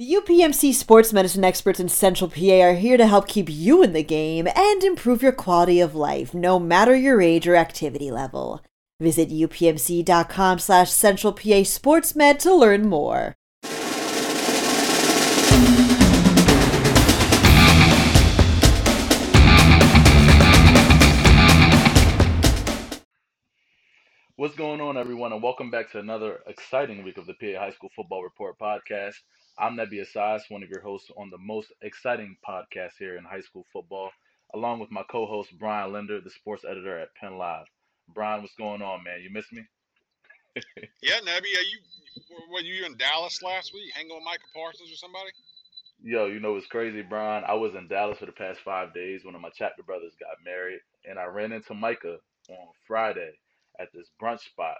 The UPMC sports medicine experts in Central PA are here to help keep you in the game and improve your quality of life, no matter your age or activity level. Visit upmc.com slash central PA sportsmed to learn more. What's going on, everyone, and welcome back to another exciting week of the PA High School Football Report podcast. I'm Nebi Asas, one of your hosts on the most exciting podcast here in high school football, along with my co-host Brian Linder, the sports editor at Penn Live. Brian, what's going on, man? You miss me? yeah, Nebi, are you were you in Dallas last week, hanging with Micah Parsons or somebody? Yo, you know it's crazy, Brian. I was in Dallas for the past five days. One of my chapter brothers got married, and I ran into Micah on Friday at this brunch spot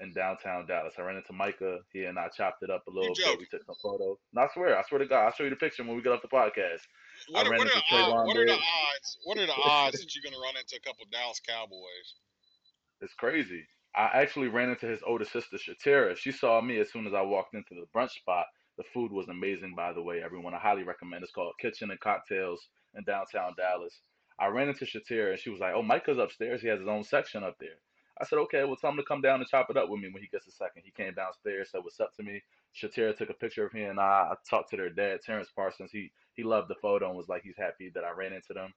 in downtown Dallas. I ran into Micah. He and I chopped it up a little bit. We took some photos. No, I swear, I swear to God, I'll show you the picture when we get off the podcast. What, are, what, are, uh, what are, the odds? What are the odds that you're going to run into a couple Dallas Cowboys? It's crazy. I actually ran into his older sister, Shatira. She saw me as soon as I walked into the brunch spot. The food was amazing, by the way. Everyone, I highly recommend. It's called Kitchen and Cocktails in downtown Dallas. I ran into Shatira and she was like, "Oh, Micah's upstairs. He has his own section up there." I said, okay, well, tell him to come down and chop it up with me when he gets a second. He came downstairs, said what's up to me. Shatira took a picture of him and I. I talked to their dad, Terrence Parsons. He he loved the photo and was like he's happy that I ran into them.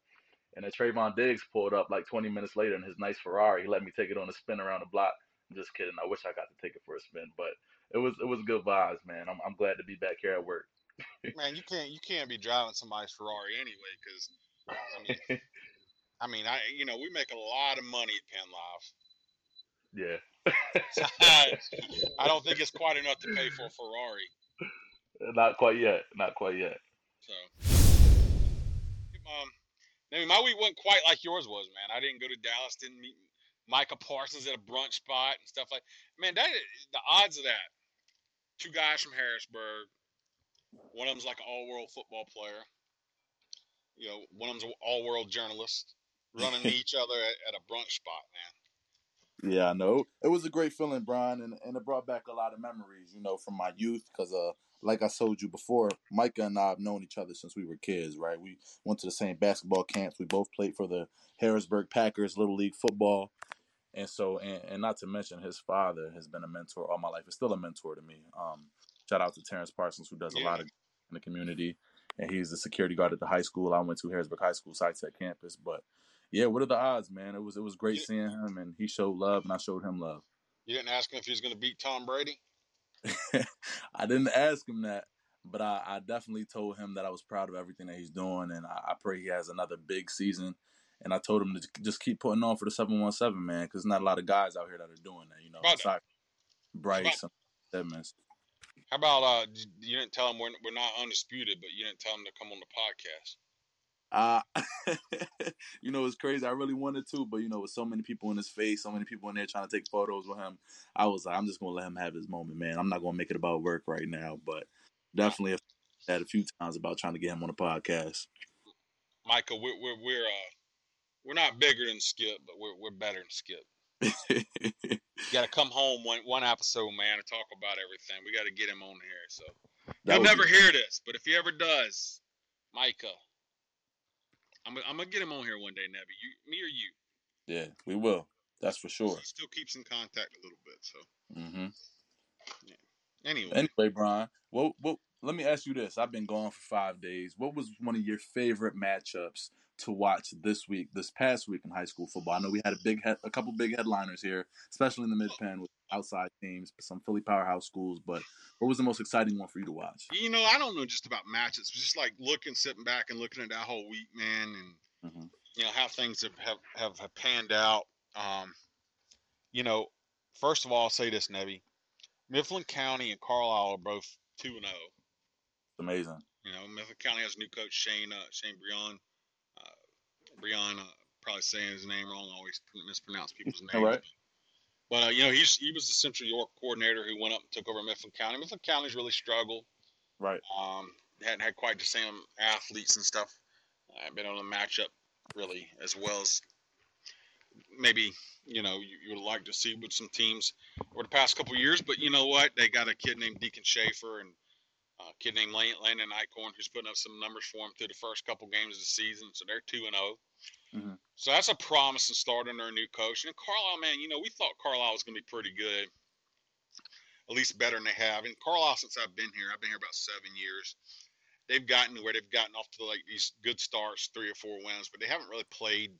And then Trevon Diggs pulled up like 20 minutes later in his nice Ferrari. He let me take it on a spin around the block. I'm just kidding. I wish I got to take it for a spin, but it was it was good vibes, man. I'm I'm glad to be back here at work. man, you can't you can't be driving somebody's Ferrari anyway, because I mean, I mean, I you know we make a lot of money at Penn Live. Yeah. I don't think it's quite enough to pay for a Ferrari. Not quite yet. Not quite yet. So, um, I mean, my week wasn't quite like yours was, man. I didn't go to Dallas, didn't meet Micah Parsons at a brunch spot and stuff like. Man, that the odds of that. Two guys from Harrisburg. One of them's like an all-world football player. You know, one of them's an all-world journalist running each other at, at a brunch spot, man. Yeah, I know. It was a great feeling, Brian, and, and it brought back a lot of memories, you know, from my youth. Because, uh, like I told you before, Micah and I have known each other since we were kids, right? We went to the same basketball camps. We both played for the Harrisburg Packers Little League football. And so, and, and not to mention, his father has been a mentor all my life. It's still a mentor to me. Um, shout out to Terrence Parsons, who does a lot of in the community. And he's the security guard at the high school. I went to Harrisburg High School, at campus. But yeah, what are the odds, man? It was it was great seeing him, and he showed love, and I showed him love. You didn't ask him if he was going to beat Tom Brady. I didn't ask him that, but I, I, definitely told him that I was proud of everything that he's doing, and I, I, pray he has another big season. And I told him to just keep putting on for the seven one seven, man, because not a lot of guys out here that are doing that. You know, about Bryce, Edmonds. How about uh, you didn't tell him we're we're not undisputed, but you didn't tell him to come on the podcast. Uh, you know, it's crazy. I really wanted to, but you know, with so many people in his face, so many people in there trying to take photos with him, I was like, I'm just gonna let him have his moment, man. I'm not gonna make it about work right now, but definitely had a few times about trying to get him on a podcast. Michael, we're we're we're uh we're not bigger than Skip, but we're we're better than Skip. you got to come home one one episode, man, and talk about everything. We got to get him on here. So that he'll never be- hear this, but if he ever does, Micah, I'm, I'm gonna get him on here one day, Nebby. You, me or you? Yeah, we will. That's for sure. He still keeps in contact a little bit, so. Mm-hmm. Yeah. Anyway. Anyway, Brian. Well, well, let me ask you this. I've been gone for five days. What was one of your favorite matchups to watch this week, this past week in high school football? I know we had a big, he- a couple big headliners here, especially in the mid pen with outside teams, some Philly powerhouse schools. But what was the most exciting one for you to watch? You know, I don't know just about matches. Just like looking, sitting back and looking at that whole week, man, and mm-hmm. you know how things have have, have, have panned out. Um, you know, first of all, I'll say this, Nebby. Mifflin County and Carlisle are both two and zero. Oh. Amazing. You know, Mifflin County has a new coach, Shane uh, Shane Brion. Uh, Brion, uh, probably saying his name wrong. always mispronounce people's names. All right. But uh, you know, he's he was the Central York coordinator who went up and took over Mifflin County. Mifflin County's really struggled. Right. Um, hadn't had quite the same athletes and stuff. I've been on a matchup really as well as maybe you know you, you, would like to see with some teams over the past couple years. But you know what? They got a kid named Deacon Schaefer, and Uh, a kid named Landon Eichhorn who's putting up some numbers for him through the first couple games of the season. So they're two and 0 Mhm. So that's a promising start under a new coach. And Carlisle, man, you know, we thought Carlisle was going to be pretty good, at least better than they have. And Carlisle, since I've been here, I've been here about seven years. They've gotten where they've gotten off to like these good starts, three or four wins, but they haven't really played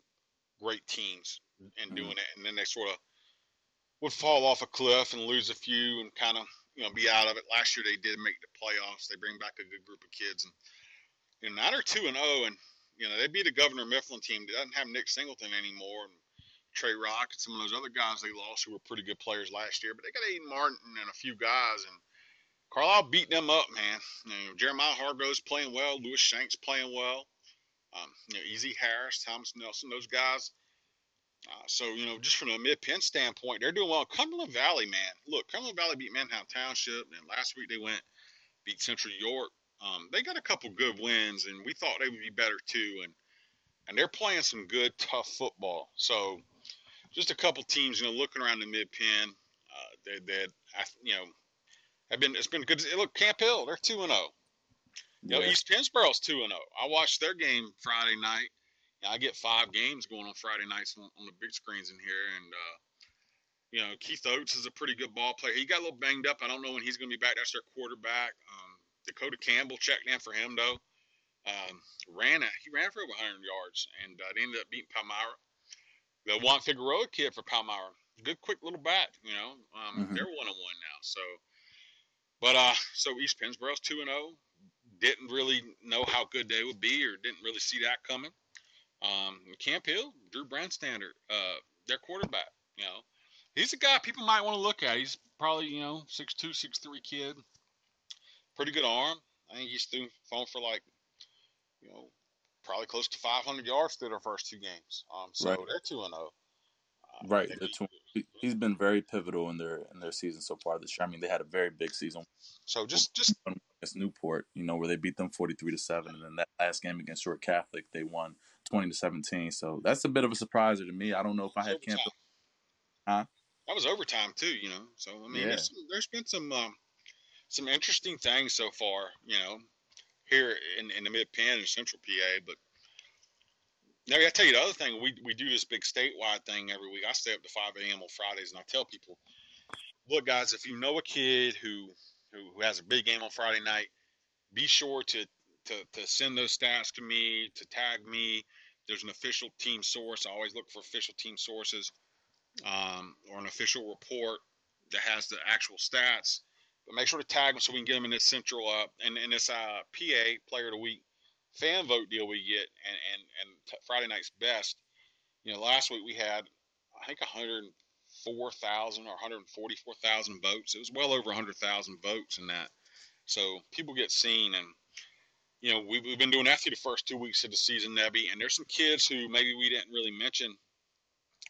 great teams in Mhm. doing it. And then they sort of would fall off a cliff and lose a few and kind of you know be out of it. Last year they did make the playoffs. They bring back a good group of kids, and you know now they're two and zero, and you know they beat a Governor Mifflin team that doesn't have Nick Singleton anymore, and Trey Rock and some of those other guys they lost who were pretty good players last year. But they got Aiden Martin and a few guys, and Carlisle beat them up, man. You know, Jeremiah Hargrove's playing well, Lewis Shanks playing well. Um, you know, Easy Harris, Thomas Nelson, those guys. Uh, so, you know, just from a mid Penn standpoint, they're doing well. Cumberland Valley, man. Look, Cumberland Valley beat Manheim Township, and last week they went beat Central York. Um, they got a couple good wins, and we thought they would be better too. And and they're playing some good, tough football. So, just a couple teams, you know, looking around the mid Penn, uh, that that I, you know, have been it's been good. Look, Camp Hill, they're two and zero. You know. East Pennsboro's two and zero. I watched their game Friday night. I get five games going on Friday nights on, on the big screens in here, and uh, you know Keith Oates is a pretty good ball player. He got a little banged up. I don't know when he's going to be back. That's their quarterback. Um, Dakota Campbell checked in for him though. Um, ran a, he ran for over 100 yards, and uh, ended up beating Palmyra. The Juan Figueroa kid for Palmyra, good quick little bat, You know, um, Mhm. they're one on one now. So, but uh, so East Pennsboro's two and zero. Didn't really know how good they would be, or didn't really see that coming. Um, Camp Hill, Drew Brandstander, uh, their quarterback. You know, he's a guy people might want to look at. He's probably you know six two, six three kid, pretty good arm. I think he's through phone for like, you know, probably close to 500 yards through their first two games. Um, so Right. they're two and zero. Uh, Right. He- he's been very pivotal in their in their season so far this year. I mean, they had a very big season So just just against Newport, you know, where they beat them forty three to seven, and then that last game against Short Catholic, they won twenty to seventeen. So that's a bit of a surpriser to me. I don't know if I had Camp. overtime. Huh? That was overtime too, you know. So I mean, Yeah. there's, some, there's been some um, some interesting things so far, you know, here in, in the mid Penn and Central PA. But now I tell you the other thing, we we do this big statewide thing every week. I stay up to five a.m. on Fridays, and I tell people, look, guys, if you know a kid who who, who has a big game on Friday night, be sure to to to send those stats to me, to tag me. There's an official team source. I always look for official team sources um, or an official report that has the actual stats. But make sure to tag them so we can get them in this central uh, and in this uh, PA Player of the Week fan vote deal we get, and and and t- Friday night's best. You know, last week we had I think 104,000 or 144,000 votes. It was well over 100,000 votes in that. So people get seen, and you know we've, we've been doing that through the first two weeks of the season, Nebby. And there's some kids who maybe we didn't really mention.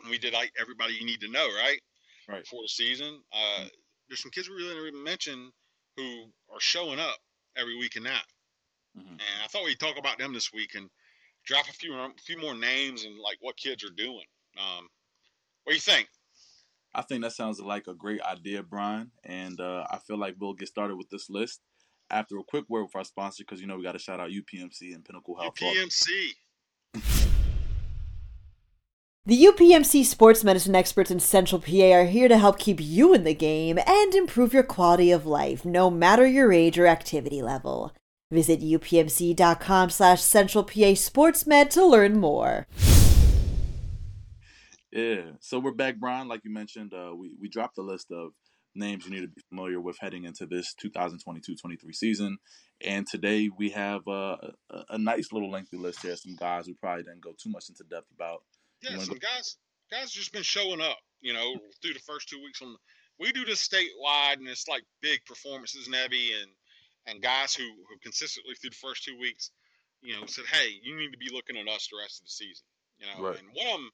We did like everybody you need to know, right? Right. Before the season, uh, there's some kids we really didn't even mention who are showing up every week in that. Mhm. And I thought we'd talk about them this week and drop a few a few more names and like what kids are doing. Um, what do you think? I think that sounds like a great idea, Brian. And uh, I feel like we'll get started with this list after a quick word with our sponsor because you know we got to shout out UPMC and Pinnacle Health. UPMC. The UPMC sports medicine experts in Central PA are here to help keep you in the game and improve your quality of life, no matter your age or activity level. Visit upmc.com slash central PA sportsmed to learn more. Yeah. So we're back, Brian. Like you mentioned, uh, we, we dropped the list of names you need to be familiar with heading into this 2022-23 season. And today we have uh, a, a nice little lengthy list here. Some guys we probably didn't go too much into depth about. Yeah, some guys guys just been showing up, you know, through the first two weeks on we do this statewide and it's like big performances, Nebby and and guys who, who consistently through the first two weeks, you know, said, Hey, you need to be looking at us the rest of the season. You know, Right. and one of them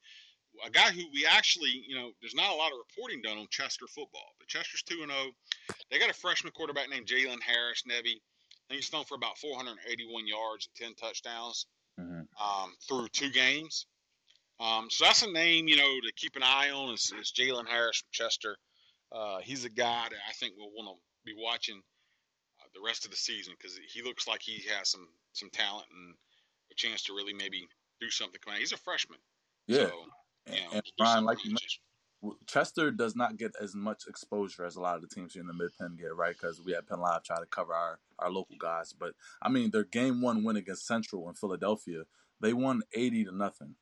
a guy who we actually, you know, there's not a lot of reporting done on Chester football, but Chester's two and zero. They got a freshman quarterback named Jalen Harris. I think he's thrown for about 481 yards and 10 touchdowns Mhm. um, through two games. Um, so that's a name, you know, to keep an eye on is, is Jalen Harris from Chester. Uh, he's a guy that I think we'll want to be watching. Uh, the rest of the season because he looks like he has some some talent and a chance to really maybe do something. He's a freshman. Yeah. So, you know, and Brian, like you mentioned, Chester does not get as much exposure as a lot of the teams here in the mid Penn get, right? Because we had Penn Live try to cover our, our local guys. But I mean, their game one win against Central in Philadelphia, they won eighty to nothing.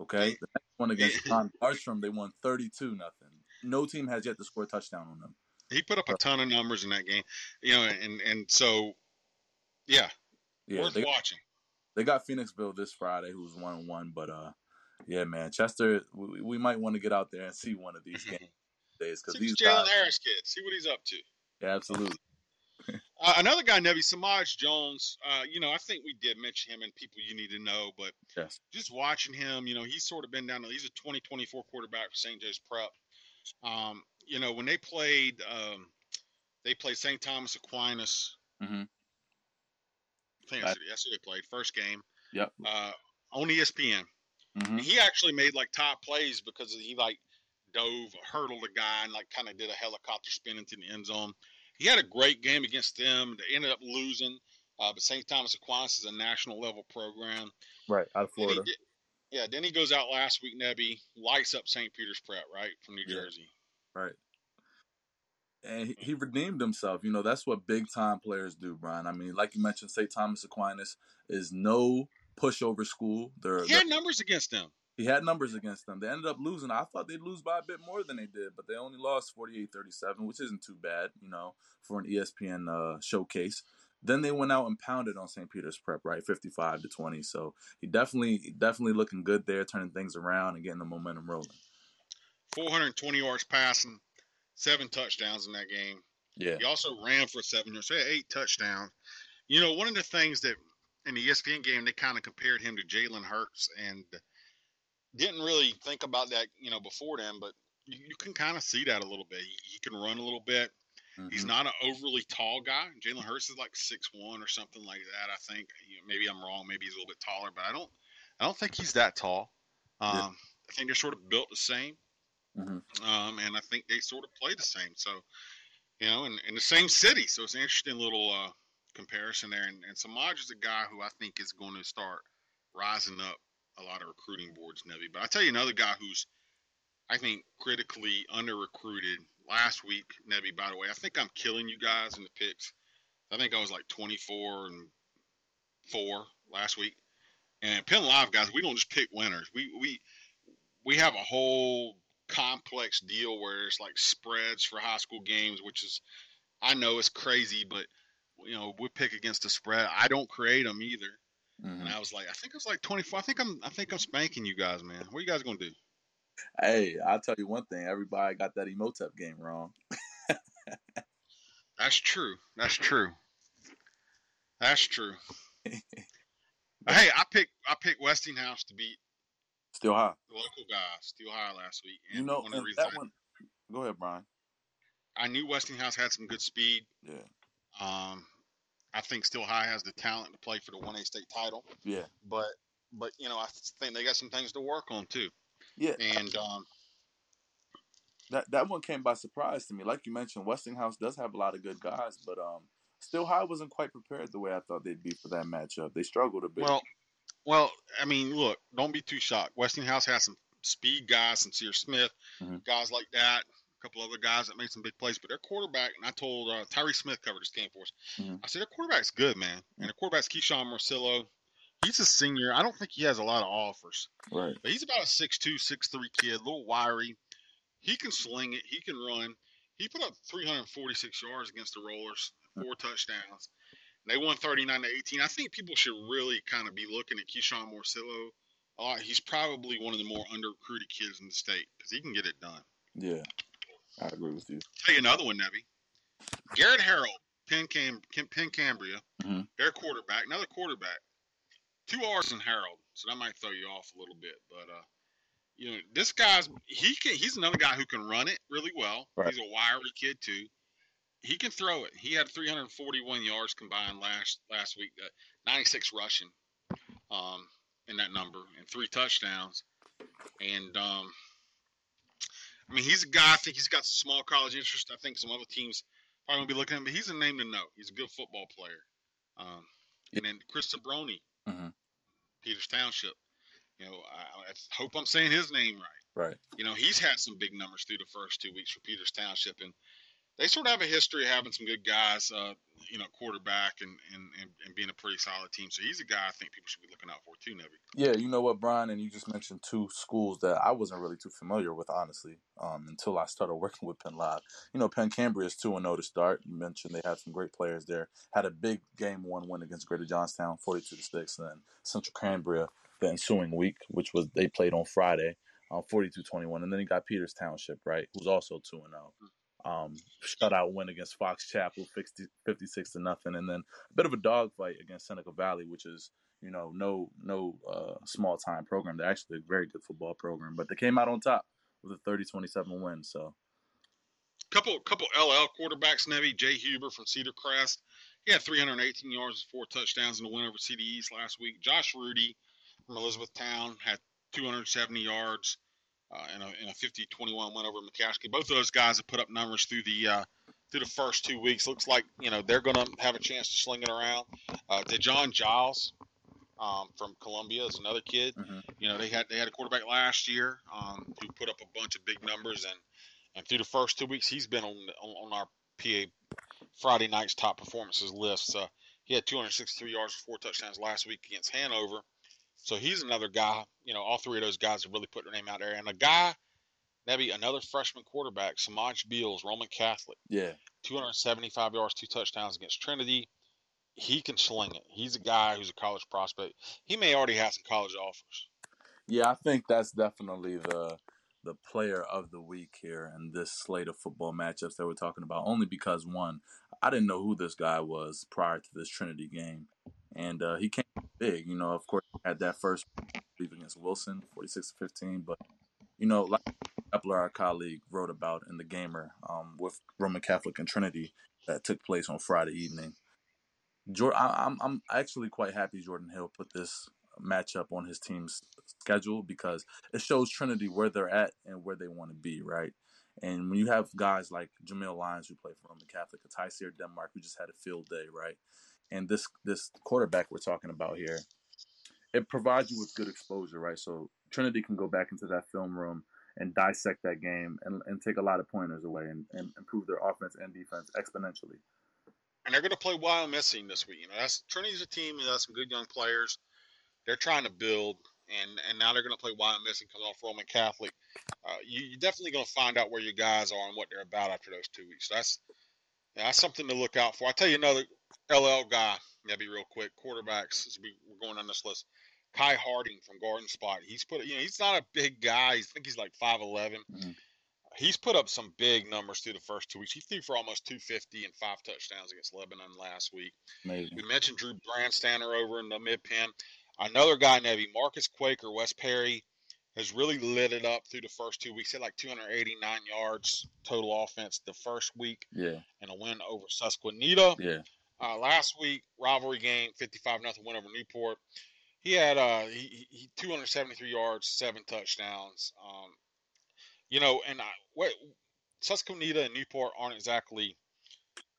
Okay, the next one against John Bartram, they won thirty-two nothing. No team has yet to score a touchdown on them. he put up a ton of numbers in that game, you know, and and so yeah, Yeah, worth they, watching. they got Phoenixville this Friday, who's one one. But uh, yeah, man, Chester, we, we might want to get out there and see one of these games days because these Jalen guys, Harris kid. See what he's up to. yeah, absolutely. Uh, another guy, Nevi Samaj Jones. Uh, you know, I think we did mention him and people you need to know, but Yes. just watching him, you know, he's sort of been down. To he's a 2024 quarterback for St. Joe's Prep. Um, you know, when they played, um, they played St. Thomas Aquinas. Mhm. I think that's, that's who they played first game Yep. uh, on ESPN. hmm And he actually made like top plays because he like dove, hurdled a guy, and like kind of did a helicopter spin into the end zone. He had a great game against them. They ended up losing, uh, but St. Thomas Aquinas is a national level program. Right out of Then he Florida. did- yeah, then he goes out last week, Nebby, lights up St. Peter's Prep, right from New Yeah. Jersey. Right. And he, he redeemed himself. You know, that's what big time players do, Brian. I mean, like you mentioned, St. Thomas Aquinas is no pushover school. They're, He had numbers against them. He had numbers against them. They ended up losing. I thought they'd lose by a bit more than they did, but they only lost 48-37, which isn't too bad, you know, for an ESPN uh, showcase. Then they went out and pounded on St. Peter's Prep, right, 55 to 20. So he definitely, definitely looking good there, turning things around and getting the momentum rolling. 420 yards passing, seven touchdowns in that game. Yeah. He also ran for seven yards, so he had eight touchdowns. You know, one of the things that in the ESPN game they kind of compared him to Jalen Hurts, and didn't really think about that, you know, before then, but you, you can kind of see that a little bit. He, he can run a little bit. He's Mhm. not an overly tall guy. Jalen Hurts is like six one or something like that. I think. You know, maybe I'm wrong. Maybe he's a little bit taller, but I don't. I don't think he's that tall. Um, Yeah. I think they're sort of built the same, Mhm. um, and I think they sort of play the same. So, you know, in, in the same city. So it's an interesting little uh, comparison there. And, and Samaj is a guy who I think is going to start rising up a lot of recruiting boards, Nevi. But I tell you another guy who's I think critically under recruited last week, Nebby, by the way. I think I'm killing you guys in the picks. I think I was like 24 and 4 last week. And Penn Live guys, we don't just pick winners. We we we have a whole complex deal where it's like spreads for high school games, which is I know it's crazy, but you know, we pick against the spread. I don't create them either. Mhm. And I was like, I think it was like 24. I think I'm I think I'm spanking you guys, man. What are you guys going to do? Hey, I'll tell you one thing. Everybody got that Imhotep game wrong. That's true. That's true. That's true. hey, I picked I picked Westinghouse to beat Steel-High. the local guys, Steel-High last week. You know, one that one. Go ahead, Brian. I knew Westinghouse had some good speed. Yeah. Um, I think Steel-High has the talent to play for the one A state title, Yeah. but but you know I think they got some things to work on too. Yeah. And um, That that one came by surprise to me. Like you mentioned, Westinghouse does have a lot of good guys, but um, Steel-High wasn't quite prepared the way I thought they'd be for that matchup. They struggled a bit. well, well, I mean, look, don't be too shocked. Westinghouse has some speed guys, some Sear Smith, Mhm. guys like that. A couple other guys that made some big plays, but their quarterback, and I told uh, Tyree Smith covered this game for us. Mhm. I said their quarterback's good, man, and their quarterback's Keyshawn Marcillo. He's a senior. I don't think he has a lot of offers, right. but he's about a 6'2", 6'3 kid, a little wiry. He can sling it. He can run. He put up 346 yards against the Rollers, four touchdowns. They won 39 to 18. I think people should really kind of be looking at Keyshawn Marcillo. Uh, he's probably one of the more under recruited kids in the state because he can get it done. Yeah. I agree with you. tell you another one, Nebby. Garrett Harrold, Penn, Cam- Penn Cambria, Mhm. their quarterback, another quarterback. Two R's in Harrold, so that might throw you off a little bit. But uh, you know, this guy's he can he's another guy who can run it really well. Right. He's a wiry kid too. He can throw it. He had 341 yards combined last last week, uh, 96 rushing, um, in that number, and three touchdowns. And um, I mean, he's a guy. I think he's got some small college interest. I think some other teams probably gonna be looking at him, but he's a name to know. He's a good football player. Um, and then Chris Brony, Mhm. Peters Township. You know, I, I hope I'm saying his name right. Right. You know, he's had some big numbers through the first two weeks for Peters Township, and they sort of have a history of having some good guys, uh, you know, quarterback and, and, and, and being a pretty solid team. So he's a guy I think people should be looking out for too, Nebby. Yeah, you know what, Brian, and you just mentioned two schools that I wasn't really too familiar with, honestly, um, until I started working with Penn Live. You know, Penn Cambria is two and zero to start. You mentioned they had some great players there. Had a big game one win against Greater Johnstown, forty two to six, and then Central Cambria the ensuing week, which was they played on Friday, um, 42-21. and then you got Peters Township, right, who's also two and zero. Um, shutout win against Fox Chapel, 50, 56 to nothing, and then a bit of a dogfight against Seneca Valley, which is you know no no uh, small time program. They're actually a very good football program, but they came out on top with a 30-27 win. So couple couple LL quarterbacks, Nebby Jay Huber from Cedar Crest. He had 318 yards, and four touchdowns in the win over CB East last week. Josh Rudy from Elizabethtown had 270 yards uh, in a, in a 50-21 win over McCaskey. Both of those guys have put up numbers through the uh, through the first two weeks. Looks like you know they're going to have a chance to sling it around. Uh, DeJohn Giles um, from Columbia is another kid. Mhm. You know they had they had a quarterback last year um, who put up a bunch of big numbers, and and through the first two weeks he's been on on, on our PA Friday night's top performances list. Uh, he had 263 yards and four touchdowns last week against Hanover. So he's another guy. You know, all three of those guys have really put their name out there. And a guy, maybe another freshman quarterback, Samaj Beals, Roman Catholic, yeah, 275 yards, two touchdowns against Trinity. He can sling it. He's a guy who's a college prospect. He may already have some college offers. Yeah, I think that's definitely the the player of the week here in this slate of football matchups that we're talking about. Only because one, I didn't know who this guy was prior to this Trinity game, and uh, he came big. You know, of course, had that first leave against Wilson, forty six to fifteen. But you know, like Epler, our colleague, wrote about in the Gamer um, with Roman Catholic and Trinity that took place on Friday evening. Jordan, I, I'm I'm actually quite happy Jordan Hill put this matchup on his team's schedule because it shows Trinity where they're at and where they want to be, right? And when you have guys like Jamil Lyons who play for Roman Catholic, a Tyseer Denmark who just had a field day, right? And this this quarterback we're talking about here, it provides you with good exposure, right? So Trinity can go back into that film room and dissect that game and, and take a lot of pointers away and, and improve their offense and defense exponentially. and they're going to play Wyomissing this week. You know, that's Trinity's a team that has some good young players. They're trying to build, and and now they're going to play Wyomissing coming off Roman Catholic. Uh, you, you're definitely going to find out where your guys are and what they're about after those two weeks. That's that's something to look out for. I tell you another LL guy. Yeah, be real quick. Quarterbacks. As we, we're going on this list. Kai Harding from Garden Spot. He's put. You know, he's not a big guy. I think he's like five eleven. Mhm. He's put up some big numbers through the first two weeks. He threw for almost 250 and five touchdowns against Lebanon last week. Amazing. We mentioned Drew Brandstander over in the mid pen. Another guy, Nevy, Marcus Quaker, West Perry, has really lit it up through the first two weeks. He had like 289 yards total offense the first week Yeah, and a win over Susquehanna. yeah. Uh, last week, rivalry game, 55 nothing win over Newport. He had uh, he, he 273 yards, seven touchdowns. Um, you know, and I, what Susquehanna and Newport aren't exactly,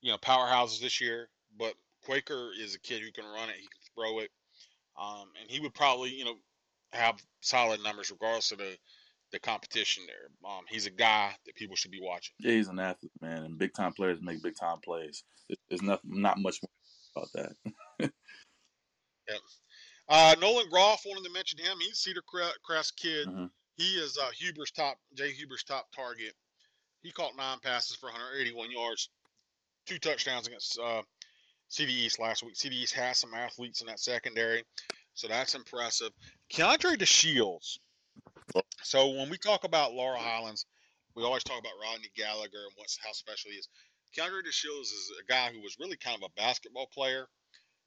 you know, powerhouses this year, but Quaker is a kid who can run it, he can throw it, um, and he would probably, you know, have solid numbers regardless of the the competition there. Um, he's a guy that people should be watching. Yeah, he's an athlete, man, and big time players make big time plays. There's not not much more about that. Uh, Nolan Groff, wanted to mention him. He's Cedar Crest kid. Mhm. He is uh, Huber's top, Jay Huber's top target. He caught nine passes for 181 yards, two touchdowns against uh, CB East last week. CB East has some athletes in that secondary, so that's impressive. Keandre DeShields. So when we talk about Laurel Highlands, we always talk about Rodney Gallagher and what's how special he is. Keandre DeShields is a guy who was really kind of a basketball player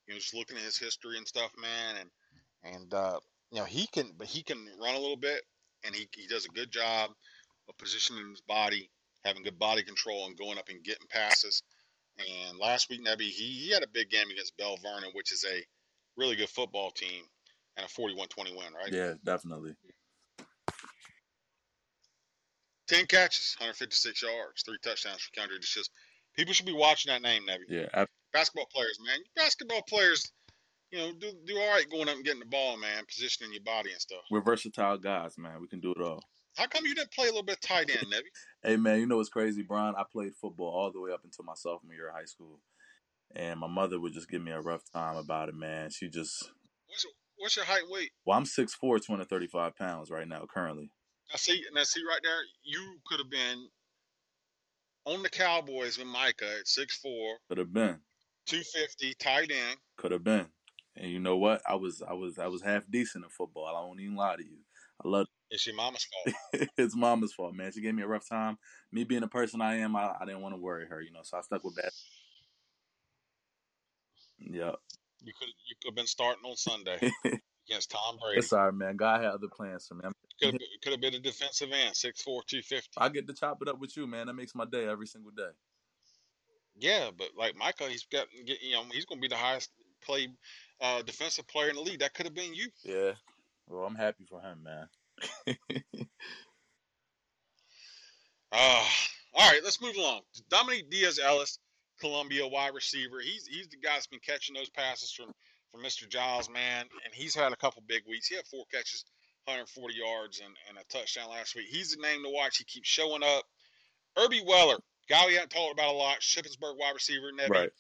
you know, just looking at his history and stuff, man, and and uh, you know he can, but he can run a little bit, and he he does a good job of positioning his body, having good body control, and going up and getting passes. And last week, Nebby, he, he had a big game against Belle Vernon, which is a really good football team, and a 41-20 win, right? Yeah, definitely. 10 catches, 156 yards, three touchdowns for Keandre just People should be watching that name, Nebby. Yeah, ab- Basketball players, man. Basketball players, you know, do do all right going up and getting the ball, man, positioning your body and stuff. we're versatile guys, man. We can do it all. How come you didn't play a little bit tight end, Nebby? Hey, man, you know what's crazy, Brian? I played football all the way up until my sophomore year of high school, and my mother would just give me a rough time about it, man. She just, What's your, what's your height and weight? well, I'm 6'4", 235 pounds right now, currently. Now see, now see right there, you could have been on the Cowboys with Micah at 6'4", Could have been, 250, tight end. could have been. And you know what? I was, I was, I was half decent in football. I won't even lie to you. I love It's your mama's fault. it's mama's fault, man. She gave me a rough time. Me being the person I am, I, I didn't want to worry her, you know. So I stuck with that. Yep. You could you could have been starting on Sunday against Tom Brady. it's all right, man. God had other plans for me. Could have, could have been a defensive end, 6'4", 250. I get to chop it up with you, man. That makes my day every single day. Yeah, but like Micah, he's got get- you know he's going to be the highest play uh, defensive player in the league. That could have been you. Yeah. Well, I'm happy for him, man. Uh, all right, let's move along. Dominique Diaz Ellis, Columbia wide receiver. He's he's the guy that's been catching those passes from from Mr. Giles, man, and he's had a couple big weeks. He had four catches, 140 yards, and, and a touchdown last week. He's the name to watch. He keeps showing up. Irby Weller, guy we haven't talked about a lot, Shippensburg wide receiver. Nebby. right.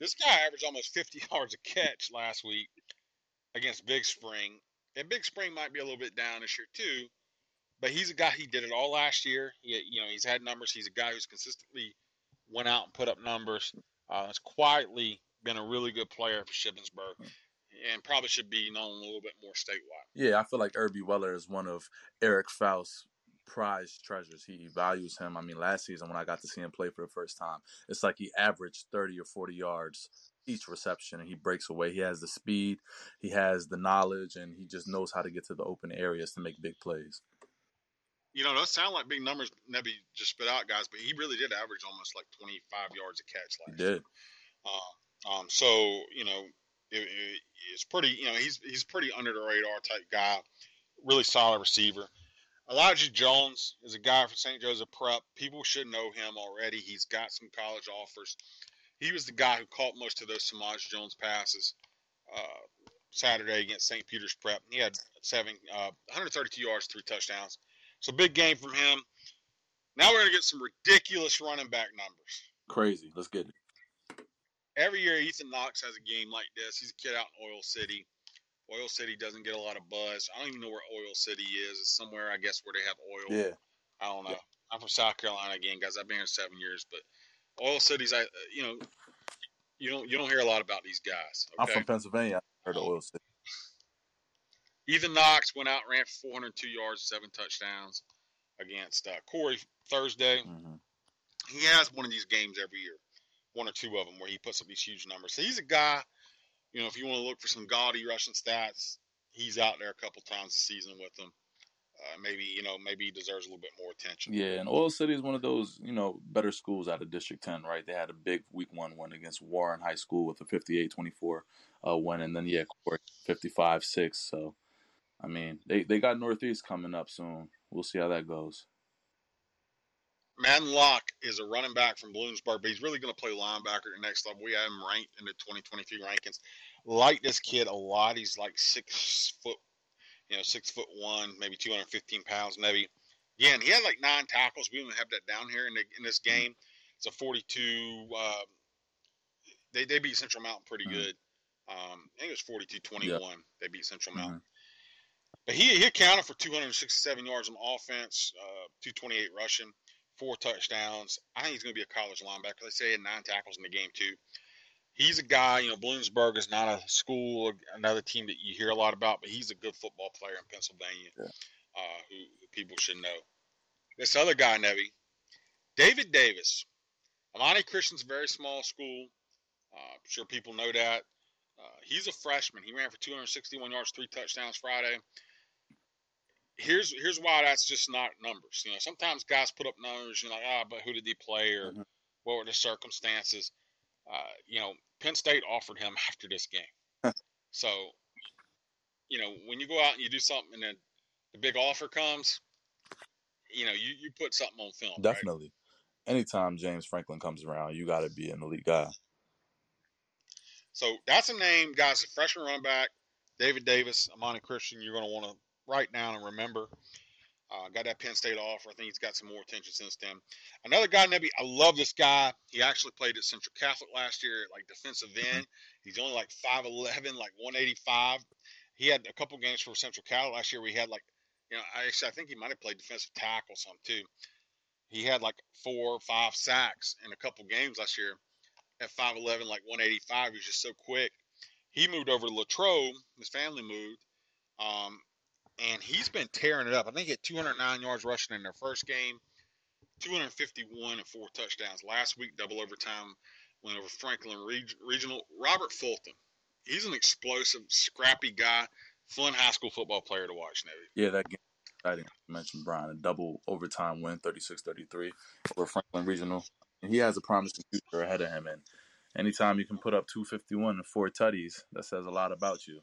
This guy averaged almost 50 yards a catch last week against Big Spring. And Big Spring might be a little bit down this year too, but he's a guy. He did it all last year. He, you know, he's had numbers. He's a guy who's consistently went out and put up numbers. Uh, has quietly been a really good player for Shippensburg, and probably should be known a little bit more statewide. Yeah, I feel like Irby Weller is one of Eric Faust's prized treasures. He values him. I mean, last season when I got to see him play for the first time, it's like he averaged 30 or 40 yards each reception and he breaks away. He has the speed, he has the knowledge, and he just knows how to get to the open areas to make big plays. You know, those sound like big numbers Nebby just spit out, guys, but he really did average almost like 25 yards a catch He last year. did. Uh, um, so you know, it, it, it's pretty. You know, he's he's pretty under the radar type guy. Really solid receiver. Elijah Jones is a guy from St. Joseph Prep. People should know him already. He's got some college offers. He was the guy who caught most of those Samaj Jones passes uh, Saturday against St. Peter's Prep. He had seven, uh, 132 yards, three touchdowns. So big game from him. Now we're gonna get some ridiculous running back numbers Crazy. Let's get it. Every year Ethan Knox has a game like this. He's a kid out in Oil City. Oil City doesn't get a lot of buzz. I don't even know where Oil City is. It's somewhere, I guess, where they have oil. Yeah. I don't know. I'm from South Carolina again, guys. I've been here seven years, but Oil City's, I, you know, you don't you don't hear a lot about these guys. I'm from Pennsylvania. I heard of Oil City. Ethan Knox went out, ran for 402 yards, seven touchdowns against uh, Corry Thursday. hmm he has one of these games every year, one or two of them, where he puts up these huge numbers. So he's a guy, you know, if you want to look for some gaudy rushing stats, he's out there a couple times a season with them. Uh, maybe you know, maybe he deserves a little bit more attention. Yeah, and Oil City is one of those, you know, better schools out of District 10, right? They had a big week one win against Warren High School with a 58 24 uh, win. And then, yeah, Corry, 55 6. So, I mean, they, they got Northeast coming up soon. We'll see how that goes. Madden Locke is a running back from Bloomsburg, but he's really going to play linebacker at the next level. We have him ranked in the 2023 rankings. Like this kid a lot. He's like six foot, you know, six foot one, maybe 215 pounds, maybe. Again, he had like nine tackles. We don't have that down here in, the, in this game. It's a 42. Uh, they they beat Central Mountain pretty Mhm. good. Um, I think it was 42-21. They beat Central Mountain. Mhm. But he, he accounted for 267 yards on offense, uh, 228 rushing, four touchdowns. I think he's going to be a college linebacker. They say he had nine tackles in the game too. He's a guy. You know, Bloomsburg is not a school, another team that you hear a lot about, but he's a good football player in Pennsylvania, Yeah. uh, who, who people should know. This other guy, Nevy, David Davis. Imani Christian's a very small school. Uh, I'm sure people know that. Uh, he's a freshman. He ran for 261 yards, three touchdowns Friday. Here's here's why that's just not numbers. You know, sometimes guys put up numbers. You're like, ah, but who did he play, or Mhm. what were the circumstances? Uh, you know, Penn State offered him after this game. so, you know, when you go out and you do something, and then the big offer comes, you know, you, you put something on film. Right? Definitely. anytime James Franklin comes around, you got to be an elite guy. So that's a name, guys. A freshman running back, David Davis, Imani Christian. You're going to want to write now and remember. Uh, got that Penn State offer. I think he's got some more attention since then. Another guy, Nebby, I love this guy. He actually played at Central Catholic last year, like defensive end. Mm-hmm. He's only like 5'11, like 185. He had a couple games for Central Catholic last year We had like, you know, I, actually, I think he might have played defensive tackle some too. He had like four or five sacks in a couple games last year at 5'11, like 185. He was just so quick. He moved over to Latrobe. His family moved. Um, and he's been tearing it up. I think he had 209 yards rushing in their first game, 251 and four touchdowns last week, double overtime, went over Franklin Regional. Robert Fulton, he's an explosive, scrappy guy, fun high school football player to watch, Navy. Yeah, that game. I didn't mention Brian, a double overtime win, 36-33 over Franklin Regional. And he has a promising future ahead of him. And anytime you can put up 251 and four tutties, that says a lot about you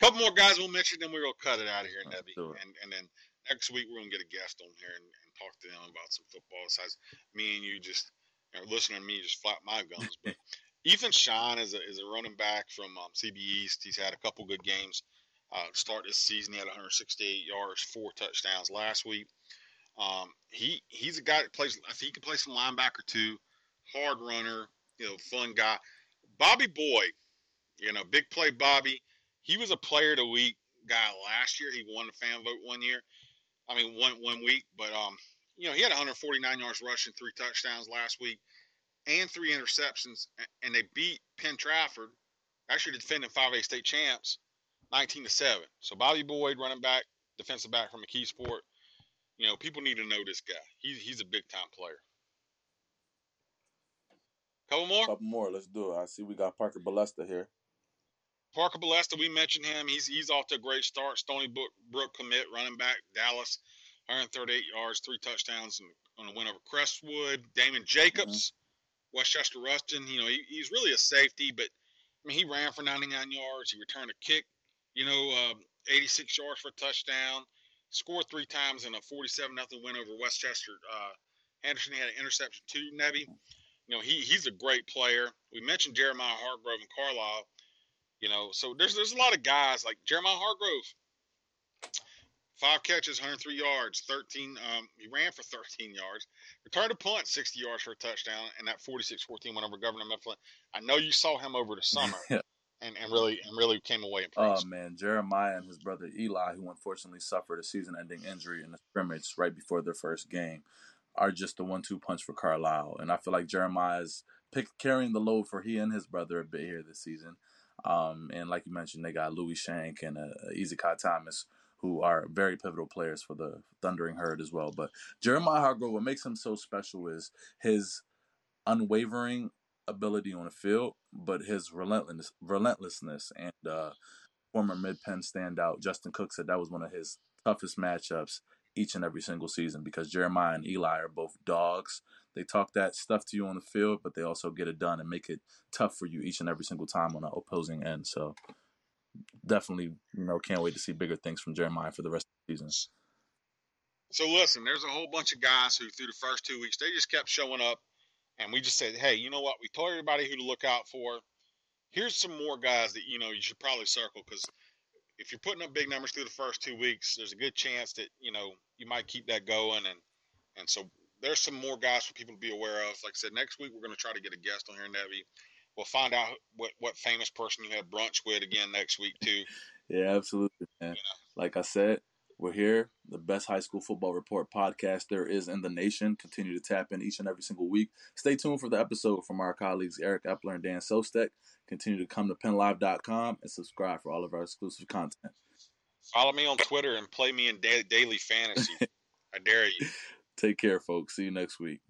couple more guys we'll mention, then we're gonna cut it out of here, Nebby. And and then next week we're gonna get a guest on here and, and talk to them about some football. Besides me and you just you know, listening to me just flap my gums. But Ethan Shine is a is a running back from um, CB East. He's had a couple good games. Uh, start this season, he had 168 yards, four touchdowns last week. Um, he he's a guy that plays. I think he can play some linebacker too. Hard runner, you know, fun guy. Bobby Boyd, you know, big play Bobby he was a player of the week guy last year. He won the fan vote one year. I mean, one one week, but um, you know, he had 149 yards rushing, three touchdowns last week, and three interceptions, and they beat Penn Trafford, actually defending 5A state champs, 19 to seven. So Bobby Boyd, running back, defensive back from McKeesport. You know, people need to know this guy. He's he's a big time player. Couple more. Couple more. Let's do it. I see we got Parker Ballesta here. Parker Ballesta, we mentioned him. He's he's off to a great start. Stony Brook commit, running back, Dallas, 138 yards, three touchdowns on a win over Crestwood. Damon Jacobs, mm-hmm. West Chester Rustin. You know, he, he's really a safety, but I mean, he ran for 99 yards. He returned a kick, you know, um, 86 yards for a touchdown. Scored three times in a 47 nothing win over Westchester. Uh, Henderson had an interception too. Nebby, you know, he he's a great player. We mentioned Jeremiah Hargrove and Carlisle. You know, so there's there's a lot of guys like Jeremiah Hargrove, five catches, 103 yards, 13. Um, he ran for 13 yards, returned a punt, 60 yards for a touchdown, and that 46-14 went over Governor Mifflin. I know you saw him over the summer. And, and really and really came away impressed. Oh man, Jeremiah and his brother Eli, who unfortunately suffered a season-ending injury in the scrimmage right before their first game, are just the one-two punch for Carlisle. And I feel like Jeremiah's pick, carrying the load for he and his brother a bit here this season. Um, and like you mentioned, they got Louis Shank and uh, Ezekiel Thomas, who are very pivotal players for the Thundering Herd as well. But Jeremiah Hargrove, what makes him so special is his unwavering ability on the field, but his relentless relentlessness. And uh, former Mid Penn standout Justin Cook said that was one of his toughest matchups each and every single season because Jeremiah and Eli are both dogs. They talk that stuff to you on the field, but they also get it done and make it tough for you each and every single time on the opposing end. So definitely, you know, can't wait to see bigger things from Jeremiah for the rest of the season. So listen, there's a whole bunch of guys who through the first two weeks they just kept showing up, and we just said, hey, you know what? We told everybody who to look out for. Here's some more guys that you know you should probably circle because if you're putting up big numbers through the first two weeks, there's a good chance that you know you might keep that going. And and so there's some more guys for people to be aware of. Like I said, next week we're going to try to get a guest on here, Nebby. We'll find out what what famous person you have brunch with again next week too. Yeah, absolutely, man. Like I said, we're here, the best high school football report podcast there is in the nation. Continue to tap in each and every single week. Stay tuned for the episode from our colleagues Eric Epler and Dan Sostek. Continue to come to pennlive.com and subscribe for all of our exclusive content. Follow me on Twitter and play me in da- daily fantasy. I dare you. Take care, folks. See you next week.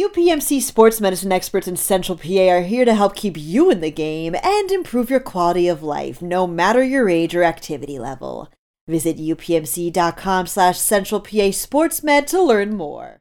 UPMC sports medicine experts in Central PA are here to help keep you in the game and improve your quality of life, no matter your age or activity level. Visit upmc.com slash centralpa sportsmed to learn more.